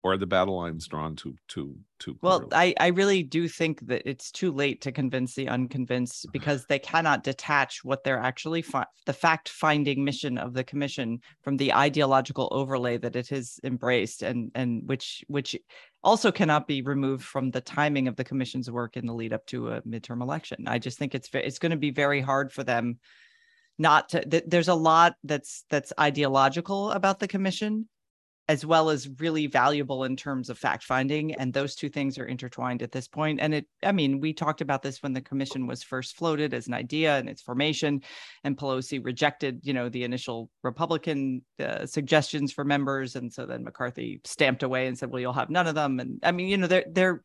Speaker 1: Or are the battle lines drawn too too too
Speaker 3: well i i really do think that it's too late to convince the unconvinced because they cannot detach what they're actually fi- the fact finding mission of the commission from the ideological overlay that it has embraced and and which which also cannot be removed from the timing of the commission's work in the lead up to a midterm election. I just think it's it's going to be very hard for them not to th- there's a lot that's that's ideological about the commission as well as really valuable in terms of fact finding and those two things are intertwined at this point. And it i mean we talked about this when the commission was first floated as an idea and its formation and pelosi rejected you know the initial republican uh, suggestions for members. And so then mccarthy stamped away and said well you'll have none of them. And i mean you know they're they're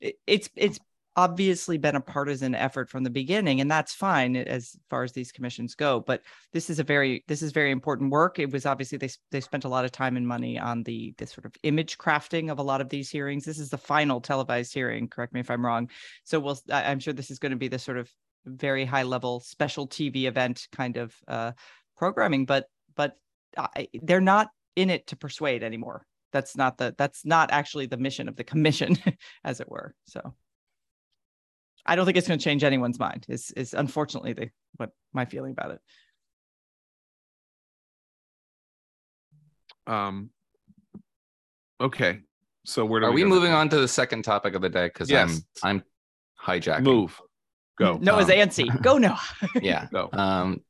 Speaker 3: it's it's obviously been a partisan effort from the beginning and that's fine as far as these commissions go but this is a very this is very important work. It was obviously they, they spent a lot of time and money on the the sort of image crafting of a lot of these hearings. This is the final televised hearing correct me if i'm wrong. So we'll i'm sure this is going to be the sort of very high level special tv event kind of uh programming but but I, they're not in it to persuade anymore. That's not the that's not actually the mission of the commission [laughs] as it were so i don't think it's going to change anyone's mind is is unfortunately the what my feeling about it
Speaker 1: Um. Okay, so where do
Speaker 2: Are we
Speaker 1: go
Speaker 2: moving on to the second topic of the day? Because
Speaker 1: Yes.
Speaker 2: I'm I'm hijacking.
Speaker 1: Move. Go. [laughs]
Speaker 3: noah's
Speaker 2: Um,
Speaker 3: antsy go noah [laughs]
Speaker 2: Yeah.
Speaker 1: Go.
Speaker 2: Um,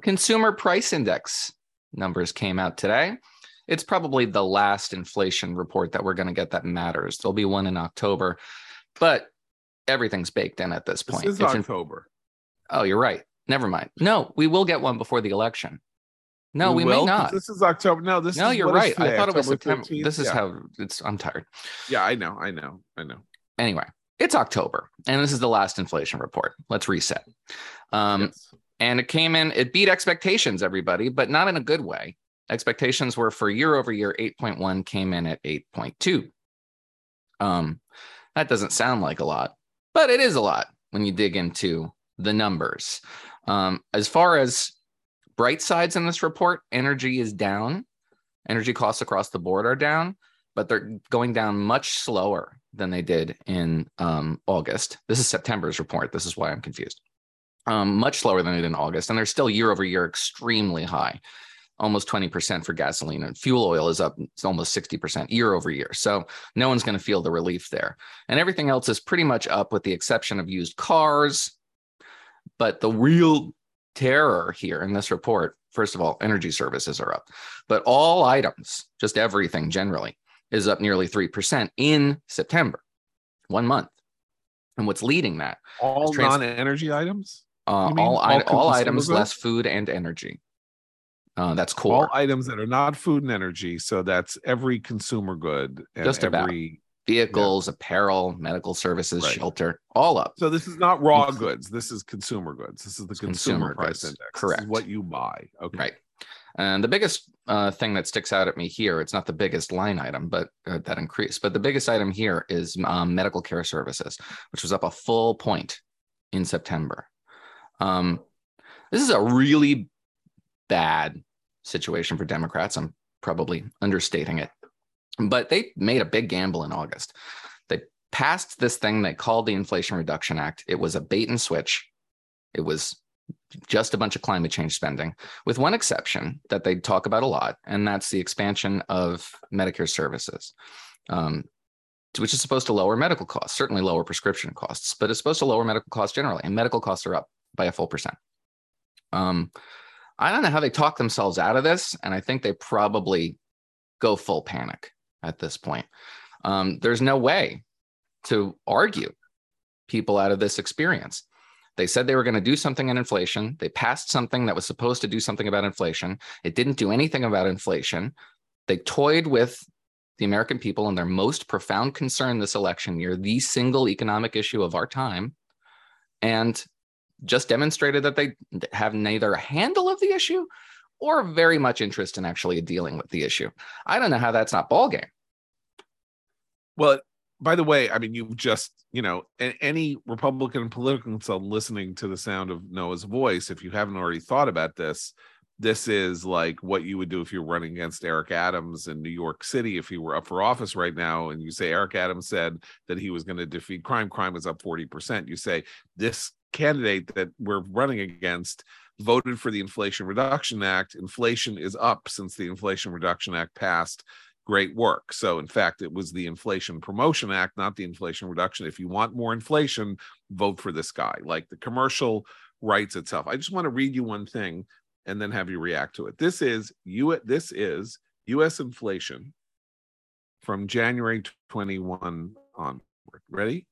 Speaker 2: consumer price index numbers came out today. It's probably the last inflation report that we're going to get that matters. There'll be one in October, but everything's baked in at this point.
Speaker 1: This is
Speaker 2: It's in-
Speaker 1: October.
Speaker 2: oh, you're right. Never mind. No, we will get one before the election. No, we,
Speaker 1: will,
Speaker 2: may not.
Speaker 1: This is October. No, this.
Speaker 2: No,
Speaker 1: is
Speaker 2: you're right. I thought it was September.
Speaker 1: 13th?
Speaker 2: This is
Speaker 1: yeah.
Speaker 2: how it's. I'm tired.
Speaker 1: Yeah, I know. I know. I know.
Speaker 2: Anyway, it's October, and this is the last inflation report. Let's reset. Um,
Speaker 1: Yes.
Speaker 2: and it came in it beat expectations everybody but not in a good way expectations were for year over year 8.1 came in at 8.2 um that doesn't sound like a lot but it is a lot when you dig into the numbers. Um as far as bright sides in this report energy is down. Energy costs across the board are down but they're going down much slower than they did in um, august. This is september's report. This is why i'm confused. Um, much slower than it did in August, and they're still year over year extremely high, almost 20% for gasoline, and fuel oil is up it's almost 60% year over year. So no one's going to feel the relief there. And everything else is pretty much up with the exception of used cars. But the real terror here in this report, first of all, energy services are up, but all items, just everything generally, is up nearly 3% in September, one month. And what's leading that?
Speaker 1: All
Speaker 2: trans-
Speaker 1: non-energy items.
Speaker 2: Uh, all
Speaker 1: all
Speaker 2: all, all items
Speaker 1: goods?
Speaker 2: less food and energy. Uh, that's
Speaker 1: cool.
Speaker 2: All
Speaker 1: items that are not food and energy. So that's every consumer good and
Speaker 2: Just about.
Speaker 1: every.
Speaker 2: Vehicles, apparel, medical services,
Speaker 1: Right.
Speaker 2: shelter, all up.
Speaker 1: So this is not raw goods. This is consumer goods. This is the
Speaker 2: It's
Speaker 1: consumer,
Speaker 2: consumer
Speaker 1: price
Speaker 2: goods.
Speaker 1: index. This is
Speaker 2: Correct.
Speaker 1: what you buy. Okay.
Speaker 2: Right. And the biggest uh, thing that sticks out at me here, it's not the biggest line item, but uh, that increased. But the biggest item here is um, medical care services, which was up a full point in September. Um, this is a really bad situation for Democrats. I'm probably understating it, but they made a big gamble in August. They passed this thing they called the Inflation Reduction Act. It was a bait and switch. It was just a bunch of climate change spending, with one exception that they talk about a lot, and that's the expansion of Medicare services, um, which is supposed to lower medical costs, certainly lower prescription costs, but it's supposed to lower medical costs generally, and medical costs are up by a full percent. Um, I don't know how they talk themselves out of this, and I think they probably go full panic at this point. Um, there's no way to argue people out of this experience. They said they were going to do something on inflation. They passed something that was supposed to do something about inflation. It didn't do anything about inflation. They toyed with the American people and their most profound concern this election year, the single economic issue of our time, and just demonstrated that they have neither a handle of the issue or very much interest in actually dealing with the issue. I don't know how that's not ball game.
Speaker 1: Well, by the way, I mean you've just you know any Republican political consultant listening to the sound of Noah's voice, if you haven't already thought about this, this is like what you would do if you're running against Eric Adams in New York City if he were up for office right now, and you say Eric Adams said that he was going to defeat crime. Crime is up forty percent. You say this candidate that we're running against voted for the Inflation Reduction Act. Inflation is up since the Inflation Reduction Act passed great work. So, in fact, it was the Inflation Promotion Act, not the Inflation Reduction. If you want more inflation, vote for this guy. Like the commercial writes itself. I just want to read you one thing and then have you react to it. This is you. This is U.S. inflation from January 21 onward. Ready?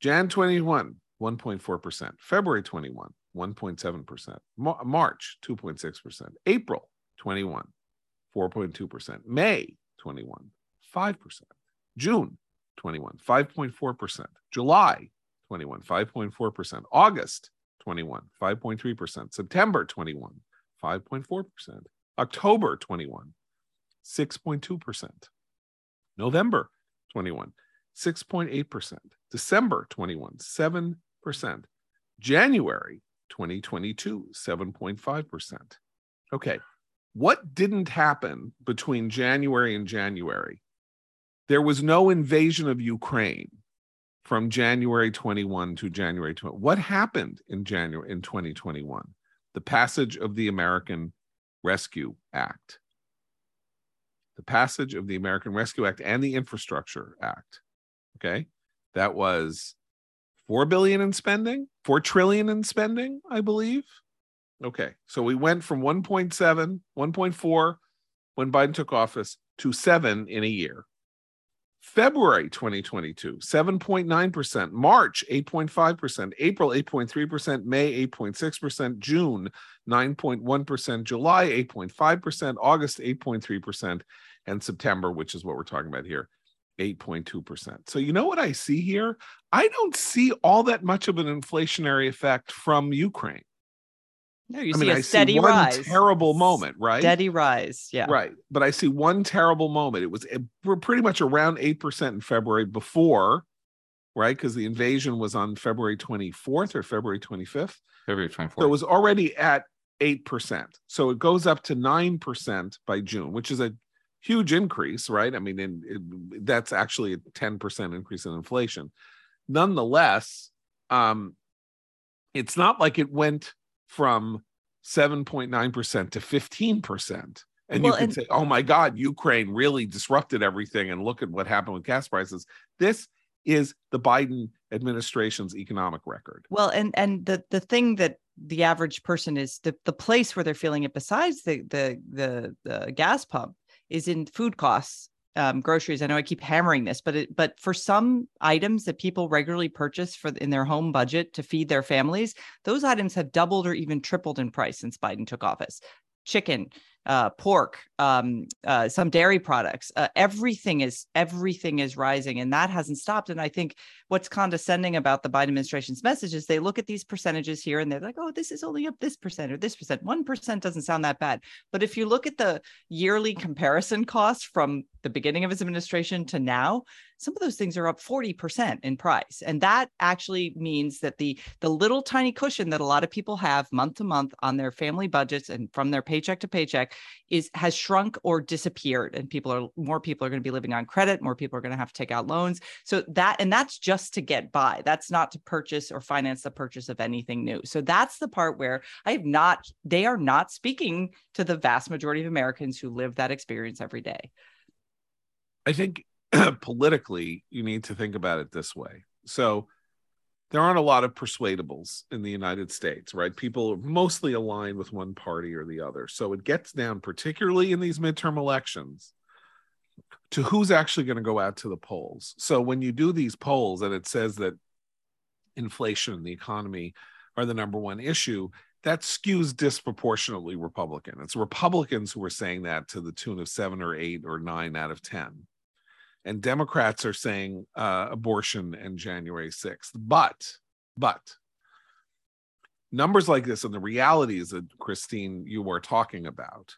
Speaker 1: Jan 21, 1.4%. February 21, 1.7%. Ma- March, 2.6%. April 21, 4.2%. May 21, 5%. June 21, 5.4%. July 21, 5.4%. August 21, 5.3%. September 21, 5.4%. October 21, 6.2%. November 21, 6.8%. December 21, 7%. January 2022, 7.5%. Okay. What didn't happen between January and January There was no invasion of Ukraine from January 21 to January 20. What happened in January in 2021? The passage of the American Rescue Act. The passage of the American Rescue Act and the Infrastructure Act. Okay? That was 4 billion in spending, 4 trillion in spending, I believe. Okay. So we went from 1.7, 1.4 when Biden took office to 7 in a year. February 2022, 7.9%, March 8.5%, April 8.3%, May 8.6%, June 9.1%, July 8.5%, August 8.3%, and September, which is what we're talking about here, 8.2%. So, you know what I see here? I don't see all that much of an inflationary effect from Ukraine.
Speaker 3: No, you
Speaker 1: I
Speaker 3: see
Speaker 1: mean,
Speaker 3: a
Speaker 1: I
Speaker 3: steady
Speaker 1: see one
Speaker 3: rise.
Speaker 1: terrible moment, right?
Speaker 3: Steady rise. Yeah.
Speaker 1: Right. But I see one terrible moment. It was we're pretty much around 8% in February before, right? Because the invasion was on February 24th or February 25th.
Speaker 2: February 24th.
Speaker 1: So it was already at 8%. So it goes up to 9% by June, which is a huge increase, right? I mean, in, it, that's actually a 10% increase in inflation. Nonetheless, um, it's not like it went from 7.9% to 15%. And
Speaker 3: Well,
Speaker 1: you can
Speaker 3: and-
Speaker 1: say, oh my God, Ukraine really disrupted everything. And look at what happened with gas prices. This is the Biden administration's economic record.
Speaker 3: Well, and and the the thing that the average person is the the place where they're feeling it besides the the the, the gas pump is in food costs um, groceries. I know i keep hammering this but it but for some items that people regularly purchase for in their home budget to feed their families those items have doubled or even tripled in price since biden took office. Chicken uh, pork um, uh, some dairy products uh, everything is everything is rising and that hasn't stopped and i think what's condescending about the Biden administration's message is they look at these percentages here and they're like, oh, this is only up this percent or this percent. One percent doesn't sound that bad. But if you look at the yearly comparison costs from the beginning of his administration to now, some of those things are up 40% in price. And that actually means that the the little tiny cushion that a lot of people have month to month on their family budgets and from their paycheck to paycheck is has shrunk or disappeared. And people are more people are going to be living on credit, more people are going to have to take out loans. So that and that's just to get by. That's not to purchase or finance the purchase of anything new. So that's the part where I have not, they are not speaking to the vast majority of Americans who live that experience every day.
Speaker 1: I think [clears throat] politically, you need to think about it this way. So there aren't a lot of persuadables in the United States, right? People are mostly aligned with one party or the other. So it gets down, particularly in these midterm elections, to who's actually going to go out to the polls. So when you do these polls and it says that inflation and the economy are the number one issue, that skews disproportionately Republican. It's Republicans who are saying that to the tune of seven or eight or nine out of 10. And Democrats are saying uh, abortion and January 6th. But, but numbers like this and the realities that Christine, you were talking about,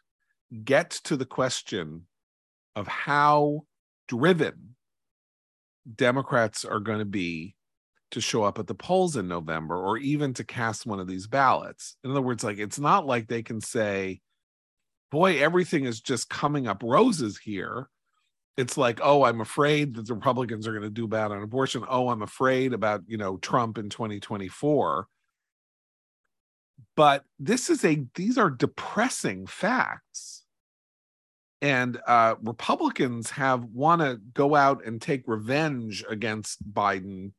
Speaker 1: get to the question of how driven Democrats are going to be to show up at the polls in November or even to cast one of these ballots. In other words, like it's not like they can say, boy, everything is just coming up roses here. It's like, oh, I'm afraid that the Republicans are going to do bad on abortion. Oh, I'm afraid about, you know, Trump in 2024. But this is a, these are depressing facts and uh, Republicans have want to go out and take revenge against Biden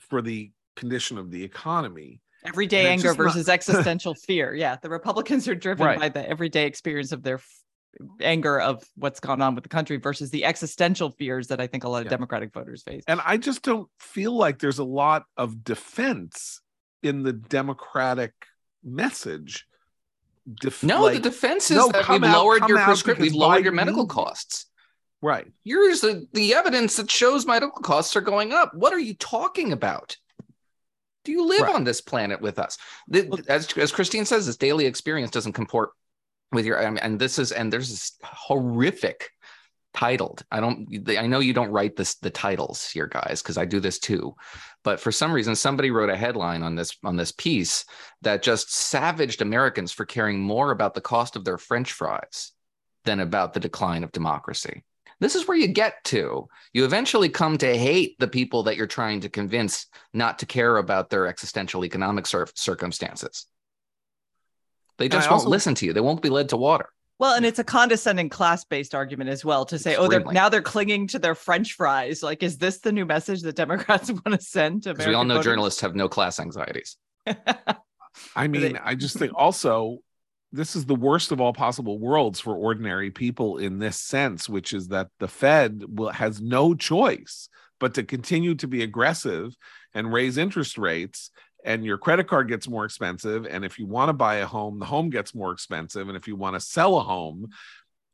Speaker 1: for the condition of the economy.
Speaker 3: Everyday anger
Speaker 1: just not-
Speaker 3: versus existential fear. Yeah. The Republicans are driven
Speaker 1: Right.
Speaker 3: by the everyday experience of their anger of what's gone on with the country versus the existential fears that I think a lot of
Speaker 1: Yeah.
Speaker 3: Democratic voters face.
Speaker 1: And I just don't feel like there's a lot of defense in the Democratic message. Def-
Speaker 2: no,
Speaker 1: like-
Speaker 2: the defense is
Speaker 1: no,
Speaker 2: that we've
Speaker 1: out-
Speaker 2: lowered your
Speaker 1: out
Speaker 2: prescription, we've
Speaker 1: because
Speaker 2: lowered your medical
Speaker 1: needs
Speaker 2: costs.
Speaker 1: right.
Speaker 2: Here's the, the evidence that shows medical costs are going up. What are you talking about? Do you live
Speaker 1: Right.
Speaker 2: on this planet with us? The- as, as Christine says, this daily experience doesn't comport with your, and- this is, and there's this horrific titled. I don't, I know you don't write this, the titles here, guys, because I do this too. But for some reason, somebody wrote a headline on this, on this piece that just savaged Americans for caring more about the cost of their French fries than about the decline of democracy. This is where you get to. You eventually come to hate the people that you're trying to convince not to care about their existential economic cir- circumstances. They
Speaker 1: And I
Speaker 2: just won't
Speaker 1: also-
Speaker 2: listen to you. They won't be led to water.
Speaker 3: Well, and it's a condescending class-based argument as well to say, oh, they're now they're clinging to their French fries. Like, is this the new message that Democrats [laughs] want to send to
Speaker 2: Because we all know
Speaker 3: voters?
Speaker 2: journalists have no class anxieties. [laughs]
Speaker 1: I mean, I just think also this is the worst of all possible worlds for ordinary people in this sense, which is that the Fed will has no choice but to continue to be aggressive and raise interest rates. And your credit card gets more expensive. And if you want to buy a home, the home gets more expensive. And if you want to sell a home,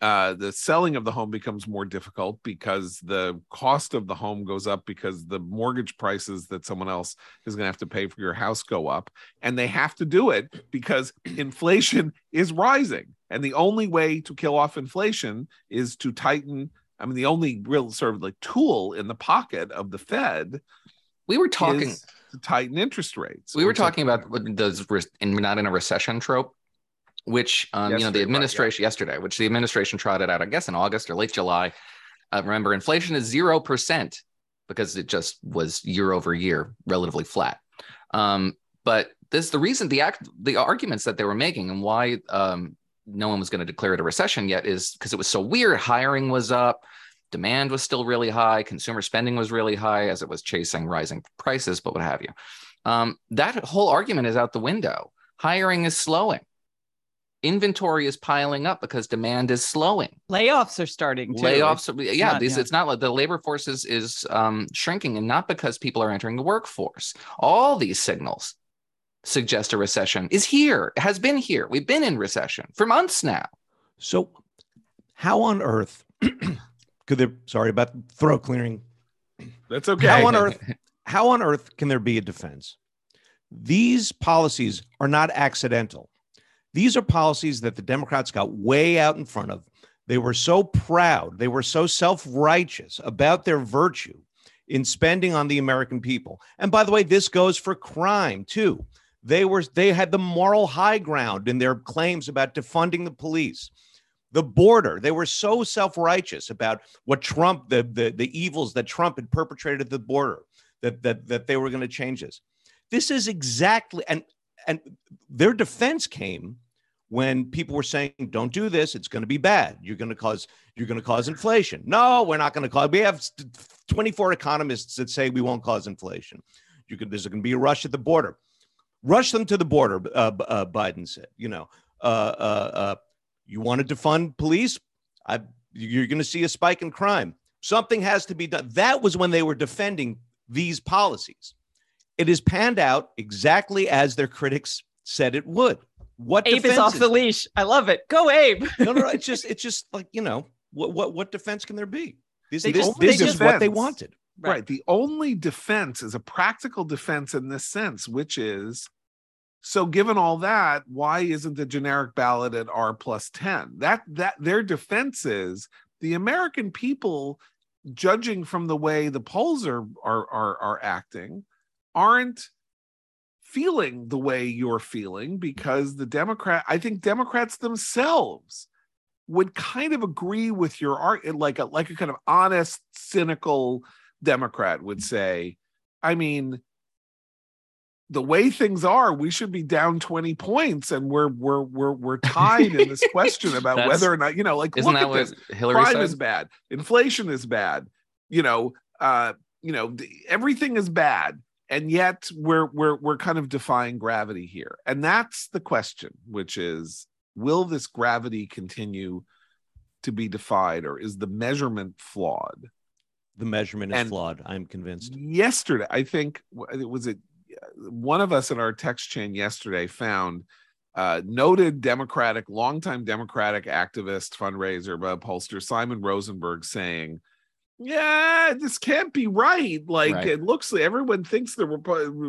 Speaker 1: uh, the selling of the home becomes more difficult because the cost of the home goes up because the mortgage prices that someone else is going to have to pay for your house go up and they have to do it because [clears throat] inflation is rising and the only way to kill off inflation is to tighten i mean the only real sort of like tool in the pocket of the fed
Speaker 2: We were talking.
Speaker 1: is to tighten interest rates
Speaker 2: we were talking about re- and we're not in a recession trope, which um, you know the
Speaker 1: right, yeah.
Speaker 2: administration yesterday, which the administration trotted out, I guess in August or late July. Uh, remember, inflation is zero percent because it just was year over year relatively flat. Um, but this the reason the act the arguments that they were making and why um, no one was going to declare it a recession yet is because it was so weird. Hiring was up, demand was still really high, consumer spending was really high as it was chasing rising prices, but what have you. Um, that whole argument is out the window. Hiring is slowing. Inventory is piling up because demand is slowing.
Speaker 3: Layoffs are starting. Too.
Speaker 2: Layoffs, are- yeah,
Speaker 3: not-
Speaker 2: these
Speaker 3: yeah.
Speaker 2: it's not like the labor force is is um, shrinking, and not because people are entering the workforce. All these signals suggest a recession is here, has been here. We've been in recession for months now.
Speaker 4: So, how on earth could there? Sorry about throat clearing.
Speaker 1: that's okay
Speaker 4: How on earth? How on earth can there be a defense? These policies are not accidental. These are policies that the Democrats got way out in front of. They were so proud, they were so self righteous about their virtue in spending on the American people. And by the way, this goes for crime too. They were they had the moral high ground in their claims about defunding the police. The border, they were so self-righteous about what Trump, the, the, the evils that Trump had perpetrated at the border, that that that they were going to change this. This is exactly and and their defense came when people were saying, "Don't do this; it's going to be bad. You're going to cause you're going to cause inflation." No, we're not going to cause. We have 24 economists that say we won't cause inflation. You could. There's going to be a rush at the border. Rush them to the border. Uh, uh, Biden said. You know, uh, uh, uh, you want to defund police? I, you're going to see a spike in crime. Something has to be done. That was when they were defending these policies. It is panned out exactly as their critics said it would. What
Speaker 3: Abe is
Speaker 4: defense
Speaker 3: off the leash. I love it. Go Abe.
Speaker 4: no, no, no. [laughs] It's just, it's just like you know, what, what, what defense can there be? This,
Speaker 3: They
Speaker 4: this,
Speaker 3: just-
Speaker 4: this
Speaker 3: they
Speaker 4: is
Speaker 3: just-
Speaker 4: what they
Speaker 1: Defense.
Speaker 4: wanted.
Speaker 1: right. The only defense is a practical defense in this sense, which is so given all that, why isn't the generic ballot at R plus 10? That that their defense is the American people, judging from the way the polls are are are, are acting, aren't feeling the way you're feeling because the Democrat, I think Democrats themselves would kind of agree with your art eh, like a like a kind of honest, cynical Democrat would say, I mean, the way things are, we should be down 20 points and we're we're we're we're tied in this question [laughs] about whether or not, you know, like
Speaker 2: Isn't
Speaker 1: look
Speaker 2: that
Speaker 1: at
Speaker 2: what
Speaker 1: this.
Speaker 2: Hillary
Speaker 1: Crime
Speaker 2: said?
Speaker 1: is bad, inflation is bad, you know, uh, you know, th- everything is bad. And yet we're we're we're kind of defying gravity here. And that's the question, which is will this gravity continue to be defied or is the measurement flawed?
Speaker 4: The measurement is
Speaker 1: And-
Speaker 4: flawed. I'm convinced.
Speaker 1: yesterday i think it was it one of us in our text chain yesterday found uh, noted democratic longtime democratic activist fundraiser pollster simon rosenberg saying yeah this can't be right. Like
Speaker 2: Right.
Speaker 1: it looks like everyone thinks the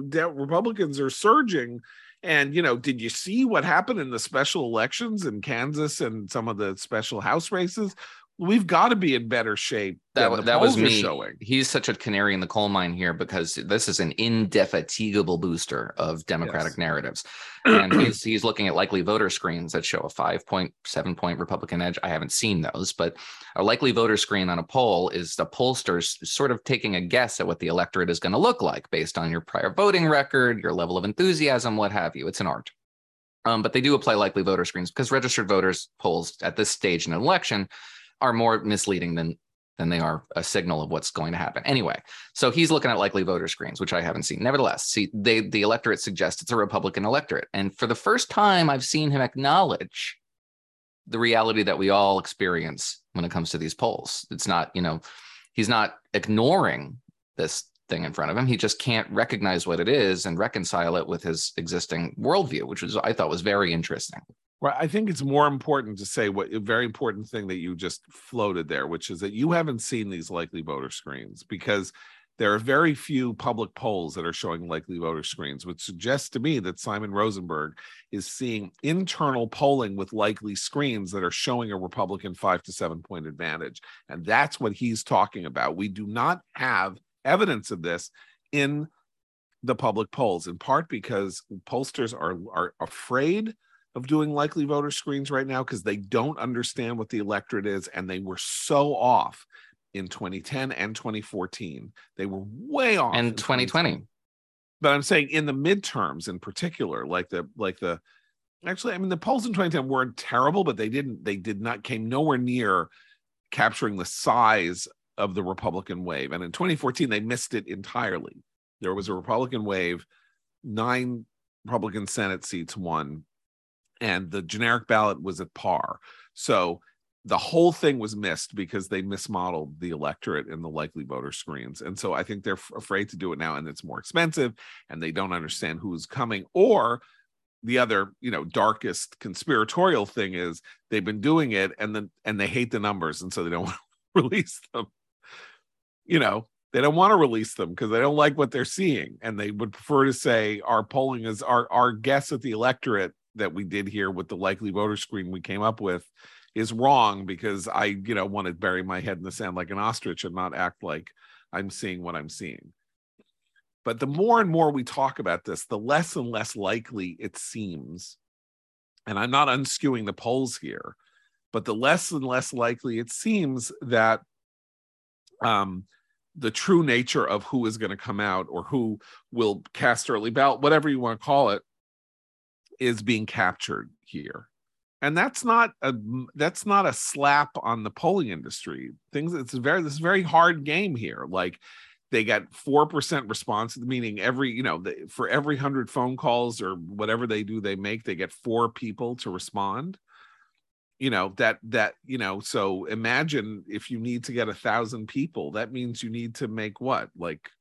Speaker 1: De- republicans are surging. And you know did you see what happened in the special elections in kansas and some of the special house races we've got to be in better shape.
Speaker 2: That, that was me.
Speaker 1: showing.
Speaker 2: He's such a canary in the coal mine here because this is an indefatigable booster of Democratic
Speaker 1: Yes.
Speaker 2: narratives. And [clears throat] he's, he's looking at likely voter screens that show a 5.7 point Republican edge. I haven't seen those, but a likely voter screen on a poll is the pollsters sort of taking a guess at what the electorate is going to look like based on your prior voting record, your level of enthusiasm, what have you. It's an art. Um, but they do apply likely voter screens because registered voters polls at this stage in an election are more misleading than than they are a signal of what's going to happen. Anyway, so he's looking at likely voter screens, which I haven't seen. Nevertheless, see, they the electorate suggests it's a Republican electorate, and for the first time, I've seen him acknowledge the reality that we all experience when it comes to these polls. It's not, you know, he's not ignoring this thing in front of him. He just can't recognize what it is and reconcile it with his existing worldview, which was I thought was very interesting.
Speaker 1: Right. I think it's more important to say what a very important thing that you just floated there, which is that you haven't seen these likely voter screens because there are very few public polls that are showing likely voter screens, which suggests to me that Simon Rosenberg is seeing internal polling with likely screens that are showing a Republican five to seven point advantage. And that's what he's talking about. We do not have evidence of this in the public polls, in part because pollsters are, are afraid of doing likely voter screens right now because they don't understand what the electorate is and they were so off in 2010 and 2014 they were way off
Speaker 2: And
Speaker 1: in
Speaker 2: 2020.
Speaker 1: but i'm saying in the midterms in particular like the like the actually i mean the polls in 2010 weren't terrible but they didn't they did not came nowhere near capturing the size of the republican wave. And in 2014 they missed it entirely. There was a republican wave nine republican senate seats won and the generic ballot was at par. So the whole thing was missed because they mismodeled the electorate in the likely voter screens. And so I think they're f- afraid to do it now and it's more expensive and they don't understand who's coming or the other, you know, darkest conspiratorial thing is they've been doing it and then and they hate the numbers and so they don't [laughs] want to release them. You know, they don't want to release them because they don't like what they're seeing and they would prefer to say our polling is our our guess at the electorate that we did here with the likely voter screen we came up with is wrong because I, you know, want to bury my head in the sand like an ostrich and not act like I'm seeing what I'm seeing. But the more and more we talk about this, the less and less likely it seems. And I'm not unskewing the polls here, but the less and less likely it seems that um, the true nature of who is going to come out or who will cast early ballot, whatever you want to call it, is being captured here. And that's not a that's not a slap on the polling industry. Things it's very this very hard game here. Like they got 4% response meaning every you know the, for every 100 phone calls or whatever they do they make they get four people to respond. You know that that you know so imagine if you need to get a thousand people that means you need to make what? Like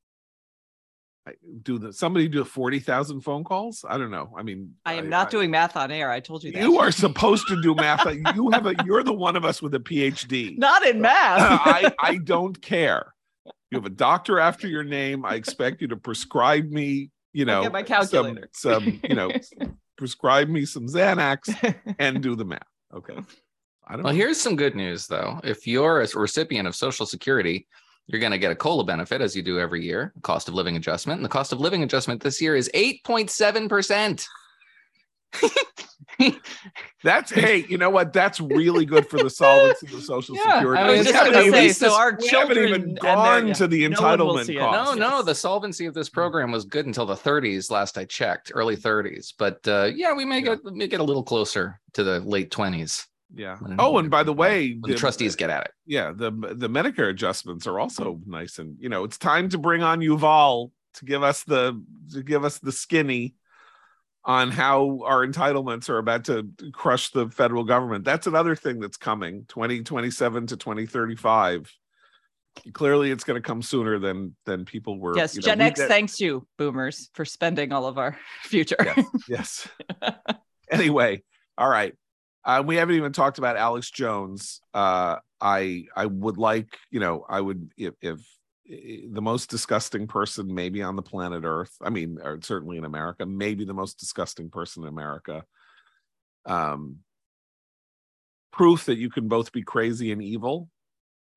Speaker 1: do the somebody do 40,000 phone calls? I don't know. I mean,
Speaker 3: I am not doing math on air. I told you that.
Speaker 1: You are supposed to do math. you have a you're the one of us with a PhD. [laughs]
Speaker 3: not in math.
Speaker 1: Uh, I I don't care. You have a doctor after your name. I expect you to prescribe me, you know,
Speaker 3: get my calculator.
Speaker 1: Some, some you know, [laughs] prescribe me some Xanax [laughs] and do the math. Okay. I don't
Speaker 2: Well,
Speaker 1: know.
Speaker 2: here's some good news though. If you're a recipient of Social Security, you're going to get a COLA benefit as you do every year, cost of living adjustment. And the cost of living adjustment this year is 8.7%. [laughs]
Speaker 1: That's hey, you know what? That's really good for the solvency of the Social
Speaker 2: Yeah,
Speaker 1: Security.
Speaker 2: I was just gonna
Speaker 1: even-
Speaker 2: say,
Speaker 3: so our
Speaker 1: we haven't even
Speaker 3: and
Speaker 1: gone
Speaker 3: their-
Speaker 1: to the
Speaker 3: no
Speaker 1: entitlement
Speaker 3: see
Speaker 1: cost.
Speaker 2: No, no, the solvency of this program was good until the 30s last I checked, early 30s. But uh, yeah, we may
Speaker 1: Yeah.
Speaker 2: get we may get a little closer to the late 20s
Speaker 1: Yeah. Oh, and by the way,
Speaker 2: when the trustees get at it.
Speaker 1: yeah, the the Medicare adjustments are also nice, and you know, it's time to bring on Yuval to give us the to give us the skinny on how our entitlements are about to crush the federal government. That's another thing that's coming 2027 to 2035. Clearly, it's going to come sooner than than people were.
Speaker 3: yes,
Speaker 1: you know,
Speaker 3: Gen X
Speaker 1: get-
Speaker 3: thanks you, boomers, for spending all of our [laughs] future.
Speaker 1: yes, yes. [laughs] anyway, all right. Uh, we haven't even talked about Alex Jones. Uh, I I would like, you know, I would if, if eh, the most disgusting person maybe on the planet Earth. I mean, or certainly in America, maybe the most disgusting person in America. Um, proof that you can both be crazy and evil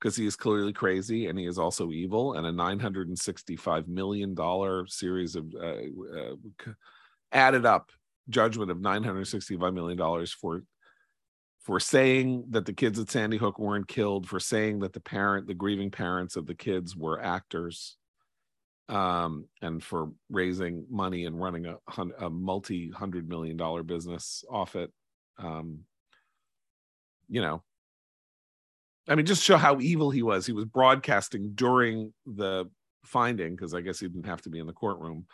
Speaker 1: because he is clearly crazy and he is also evil and a 965 million dollar series of uh, uh, added up judgment of 965 million dollars for for saying that the kids at Sandy Hook weren't killed for saying that the parent the grieving parents of the kids were actors um, and for raising money and running a, a multi hundred million dollar business off it um, you know I mean, just show how evil he was. He was broadcasting during the finding because I guess he didn't have to be in the courtroom,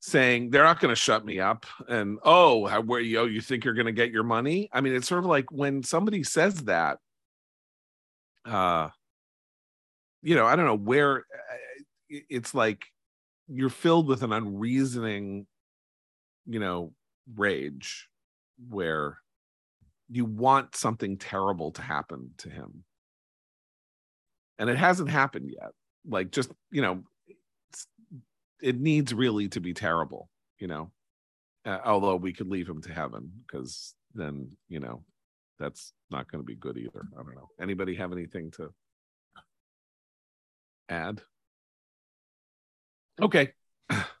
Speaker 1: saying they're not going to shut me up. And oh, where you oh, you think you're going to get your money? I mean, it's sort of like when somebody says that. Uh, you know, I don't know where. Uh, it's like you're filled with an unreasoning, you know, rage where you want something terrible to happen to him and it hasn't happened yet like just you know it needs really to be terrible you know uh, although we could leave him to heaven because then you know that's not going to be good either i don't know anybody have anything to add okay [sighs]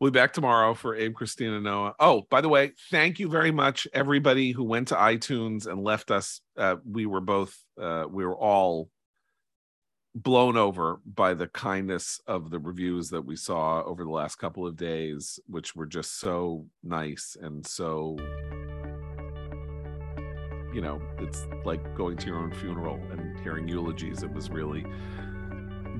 Speaker 1: We'll be back tomorrow for Abe, Christina, Noah. Oh, by the way, thank you very much, everybody who went to iTunes and left us. Uh, we were both, uh, we were all blown over by the kindness of the reviews that we saw over the last couple of days, which were just so nice and so, you know, it's like going to your own funeral and hearing eulogies. It was really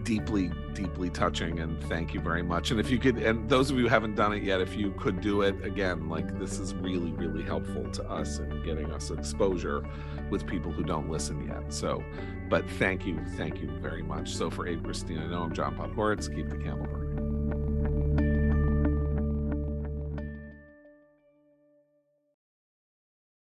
Speaker 1: deeply deeply touching and thank you very much. And if you could and those of you who haven't done it yet if you could do it again like this is really really helpful to us in getting us exposure with people who don't listen yet. So but thank you thank you very much. So for abe christina no i'm john podhoretz keep the camel burning